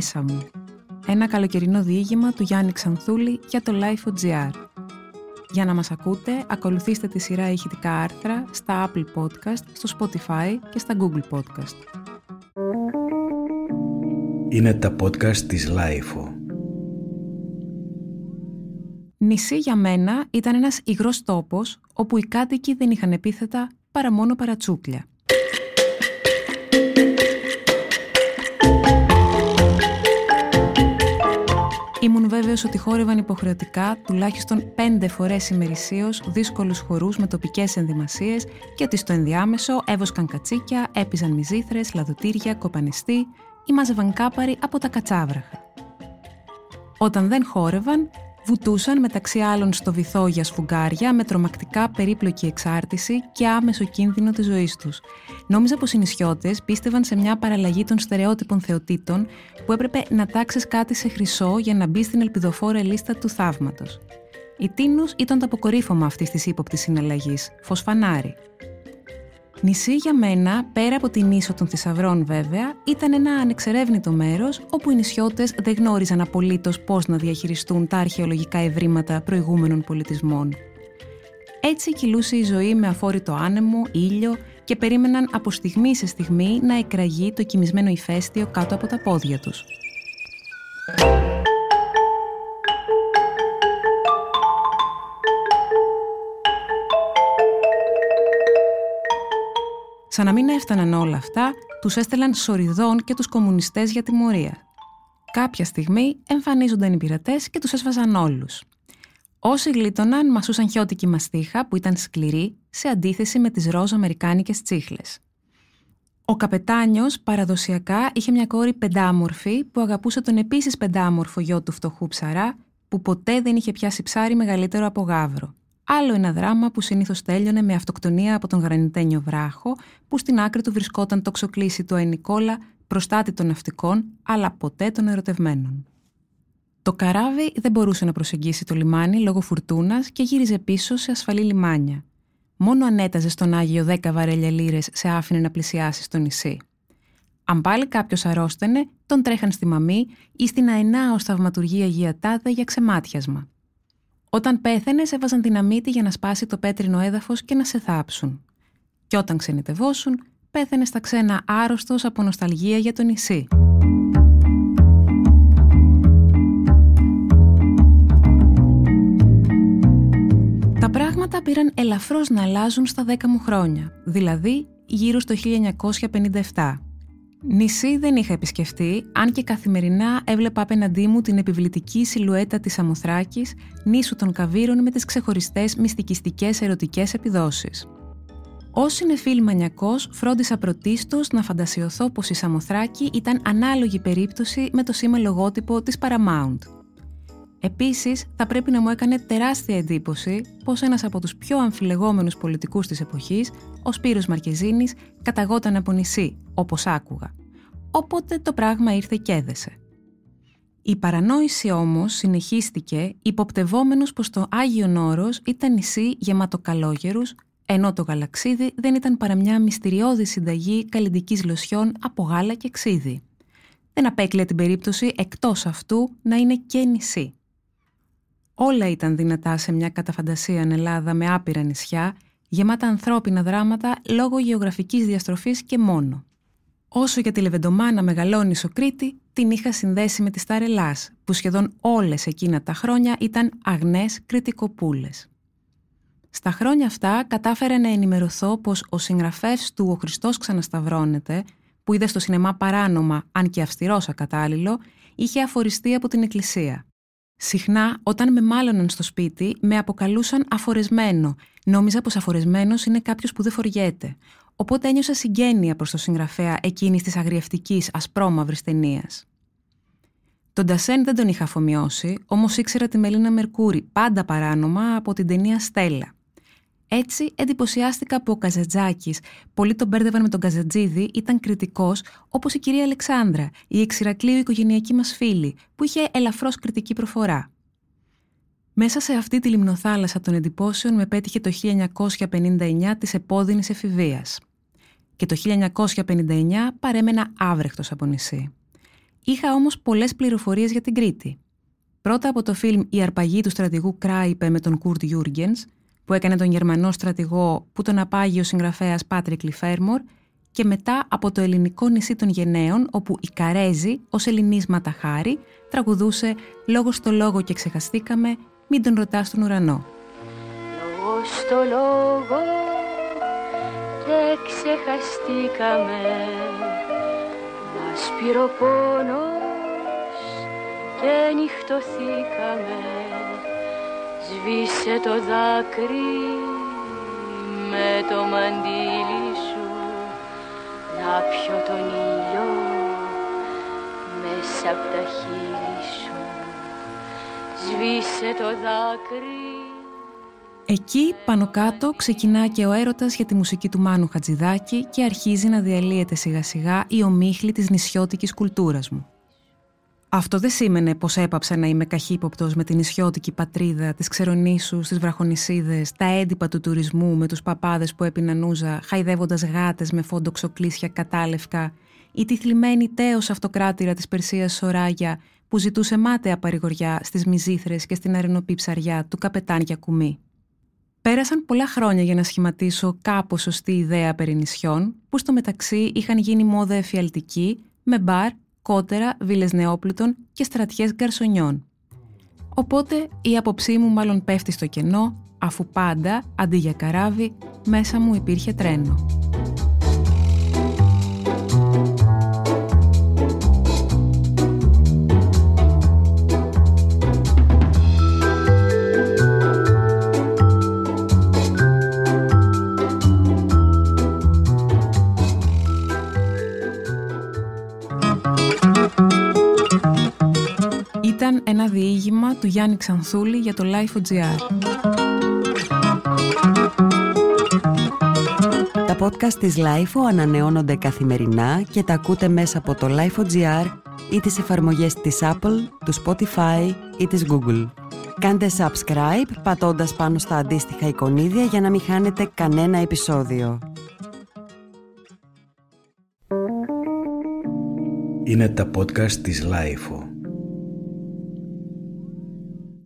«Μέσα μου». Ένα καλοκαιρινό διήγημα του Γιάννη Ξανθούλη για το Life.gr. Για να μας ακούτε, ακολουθήστε τη σειρά ηχητικά άρθρα στα Apple Podcast, στο Spotify και στα Google Podcast. Είναι τα podcast της Lifeo. Νησί για μένα ήταν ένας υγρός τόπος όπου οι κάτοικοι δεν είχαν επίθετα παρά μόνο παρατσούκλια. Ήμουν βέβαιος ότι χόρευαν υποχρεωτικά τουλάχιστον πέντε φορές ημερησίως δύσκολους χορούς με τοπικές ενδυμασίες και ότι στο ενδιάμεσο έβοσκαν κατσίκια, έπιζαν μυζήθρες, λαδοτήρια, κοπανιστή ή μάζευαν κάπαροι από τα κατσάβραχα. Όταν δεν χόρευαν, βουτούσαν μεταξύ άλλων στο βυθό για σφουγγάρια με τρομακτικά περίπλοκη εξάρτηση και άμεσο κίνδυνο της ζωής τους. Νόμιζα πως οι νησιώτες πίστευαν σε μια παραλλαγή των στερεότυπων θεοτήτων που έπρεπε να τάξεις κάτι σε χρυσό για να μπει στην ελπιδοφόρα λίστα του θαύματος. Η Τίνους ήταν το αποκορύφωμα αυτής της ύποπτης συναλλαγής, φωσφανάρι. Νησί για μένα, πέρα από την ίσο των θησαυρών βέβαια, ήταν ένα ανεξερεύνητο μέρος όπου οι νησιώτες δεν γνώριζαν απολύτως πώς να διαχειριστούν τα αρχαιολογικά ευρήματα προηγούμενων πολιτισμών. Έτσι κυλούσε η ζωή με αφόρητο άνεμο, ήλιο και περίμεναν από στιγμή σε στιγμή να εκραγεί το κοιμισμένο ηφαίστειο κάτω από τα πόδια τους. Σαν να μην έφταναν όλα αυτά, τους έστελαν σοριδών και τους κομμουνιστές για τιμωρία. Κάποια στιγμή εμφανίζονταν οι πειρατές και τους έσβαζαν όλους. Όσοι γλίτωναν μασούσαν χιώτικη μαστίχα που ήταν σκληρή σε αντίθεση με τις ροζ αμερικάνικες τσίχλες. Ο καπετάνιος παραδοσιακά είχε μια κόρη πεντάμορφη που αγαπούσε τον επίσης πεντάμορφο γιο του φτωχού ψαρά που ποτέ δεν είχε πιάσει ψάρι μεγαλύτερο από γάβρο. Άλλο ένα δράμα που συνήθως τέλειωνε με αυτοκτονία από τον γρανιτένιο βράχο, που στην άκρη του βρισκόταν το ξοκλήσι του Αινικόλα, προστάτη των ναυτικών, αλλά ποτέ των ερωτευμένων. Το καράβι δεν μπορούσε να προσεγγίσει το λιμάνι λόγω φουρτούνας και γύριζε πίσω σε ασφαλή λιμάνια. Μόνο αν έταζε στον Άγιο δέκα βαρέλια λίρες σε άφηνε να πλησιάσει στο νησί. Αν πάλι κάποιος αρρώστενε, τον τρέχαν στη μαμή ή στην αενά ω θαυματουργία γιατάδα για ξεμάτιασμα. Όταν πέθαινες, έβαζαν την αμύτη για να σπάσει το πέτρινο έδαφος και να σε θάψουν. Και όταν ξενιτευόσουν, πέθαινες στα ξένα άρρωστος από νοσταλγία για το νησί. Τα πράγματα πήραν ελαφρώς να αλλάζουν στα δέκα μου χρόνια, δηλαδή γύρω στο 1957. Νησί δεν είχα επισκεφτεί, αν και καθημερινά έβλεπα απέναντί μου την επιβλητική σιλουέτα της Αμοθράκης, νήσου των Καβύρων με τις ξεχωριστές μυστικιστικές ερωτικές επιδόσεις. Ω συνεφίλ μανιακός, φρόντισα πρωτίστως να φαντασιωθώ πως η Σαμοθράκη ήταν ανάλογη περίπτωση με το σήμα λογότυπο της Paramount. Επίσης, θα πρέπει να μου έκανε τεράστια εντύπωση πως ένας από τους πιο αμφιλεγόμενους πολιτικούς της εποχής, ο Σπύρος Μαρκεζίνης, καταγόταν από νησί, όπως άκουγα. Οπότε το πράγμα ήρθε και έδεσε. Η παρανόηση όμως συνεχίστηκε υποπτευόμενος πως το Άγιο Όρος ήταν νησί γεμάτο καλόγερους, ενώ το γαλαξίδι δεν ήταν παρά μια μυστηριώδη συνταγή καλλιντικής λοσιών από γάλα και ξύδι. Δεν απέκλεια την περίπτωση εκτός αυτού να είναι και νησί. Όλα ήταν δυνατά σε μια καταφαντασία Ελλάδα με άπειρα νησιά, γεμάτα ανθρώπινα δράματα λόγω γεωγραφικής διαστροφής και μόνο. Όσο για τη Λεβεντομάνα μεγαλώνει στο Κρήτη, την είχα συνδέσει με τη Σταρελάς, που σχεδόν όλες εκείνα τα χρόνια ήταν αγνές κριτικοπούλες. Στα χρόνια αυτά κατάφερα να ενημερωθώ πως ο συγγραφέας του «Ο Χριστός ξανασταυρώνεται», που είδε στο σινεμά παράνομα, αν και αυστηρός ακατάλληλο, είχε αφοριστεί από την Εκκλησία. Συχνά, όταν με μάλωναν στο σπίτι, με αποκαλούσαν αφορεσμένο. Νόμιζα πως αφορεσμένος είναι κάποιος που δεν φοριέται. Οπότε ένιωσα συγγένεια προς το συγγραφέα εκείνης της αγριευτικής ασπρόμαυρης ταινίας. Τον Ντασέν δεν τον είχα αφομοιώσει, όμως ήξερα τη Μελίνα Μερκούρη πάντα παράνομα από την ταινία Στέλλα. Έτσι εντυπωσιάστηκα που ο Καζατζάκης, πολλοί τον μπέρδευαν με τον Καζατζίδη, ήταν κριτικός όπως η κυρία Αλεξάνδρα, η εξηρακλείου οικογενειακή μας φίλη, που είχε ελαφρώς κριτική προφορά. Μέσα σε αυτή τη λιμνοθάλασσα των εντυπώσεων με πέτυχε το 1959 της επώδυνης εφηβείας. Και το 1959 παρέμενα άβρεχτος από νησί. Είχα όμως πολλές πληροφορίες για την Κρήτη. Πρώτα από το φιλμ «Η αρπαγή του στρατηγού Κράιπε» με τον Κουρτ Γιούργενς, που έκανε τον Γερμανό στρατηγό που τον απάγει ο συγγραφέας Πάτρικ Λι Φέρμορ και μετά από το ελληνικό νησί των Γενναίων, όπου η Καρέζη, ως Ελληνίς Μάτα Χάρι, τραγουδούσε «Λόγο στο λόγο και ξεχαστήκαμε, μην τον ρωτάς στον ουρανό». Λόγος στο λόγο και ξεχαστήκαμε, μας πήρε πόνος και νυχτωθήκαμε, σβήσε το δάκρυ με το μαντίλι σου. Να πιω τον ήλιο μέσα από τα χείλη σου. Σβήσε το δάκρυ. Εκεί πάνω κάτω ξεκινά και ο έρωτας για τη μουσική του Μάνου Χατζηδάκη και αρχίζει να διαλύεται σιγά σιγά η ομίχλη της νησιώτικης κουλτούρας μου. Αυτό δεν σήμαινε πως έπαψα να είμαι καχύποπτος με την νησιώτικη πατρίδα, τις ξερονήσους, τις βραχονισίδες, τα έντυπα του τουρισμού με τους παπάδες που έπιναν ούζα, χαϊδεύοντας γάτες με φόντο ξοκλήσια κατάλευκα, ή τη θλιμμένη τέος αυτοκράτηρα της Περσίας Σοράγια που ζητούσε μάταια παρηγοριά στις μυζήθρες και στην αρενοπή ψαριά του καπετάνια κουμί. Πέρασαν πολλά χρόνια για να σχηματίσω κάπως σωστή ιδέα περί νησιών, που στο μεταξύ είχαν γίνει μόδα εφιαλτική, με μπαρ, κότερα, βίλες νεόπλουτων και στρατιές γκαρσονιών. Οπότε η άποψή μου μάλλον πέφτει στο κενό, αφού πάντα, αντί για καράβι, μέσα μου υπήρχε τρένο. Του Γιάννη Ξανθούλη για το Life.gr. Τα podcast της Lifeo ανανεώνονται καθημερινά και τα ακούτε μέσα από το Life.gr ή τις εφαρμογές της Apple, του Spotify ή της Google. Κάντε subscribe πατώντας πάνω στα αντίστοιχα εικονίδια για να μην χάνετε κανένα επεισόδιο. Είναι τα podcast της Lifeo.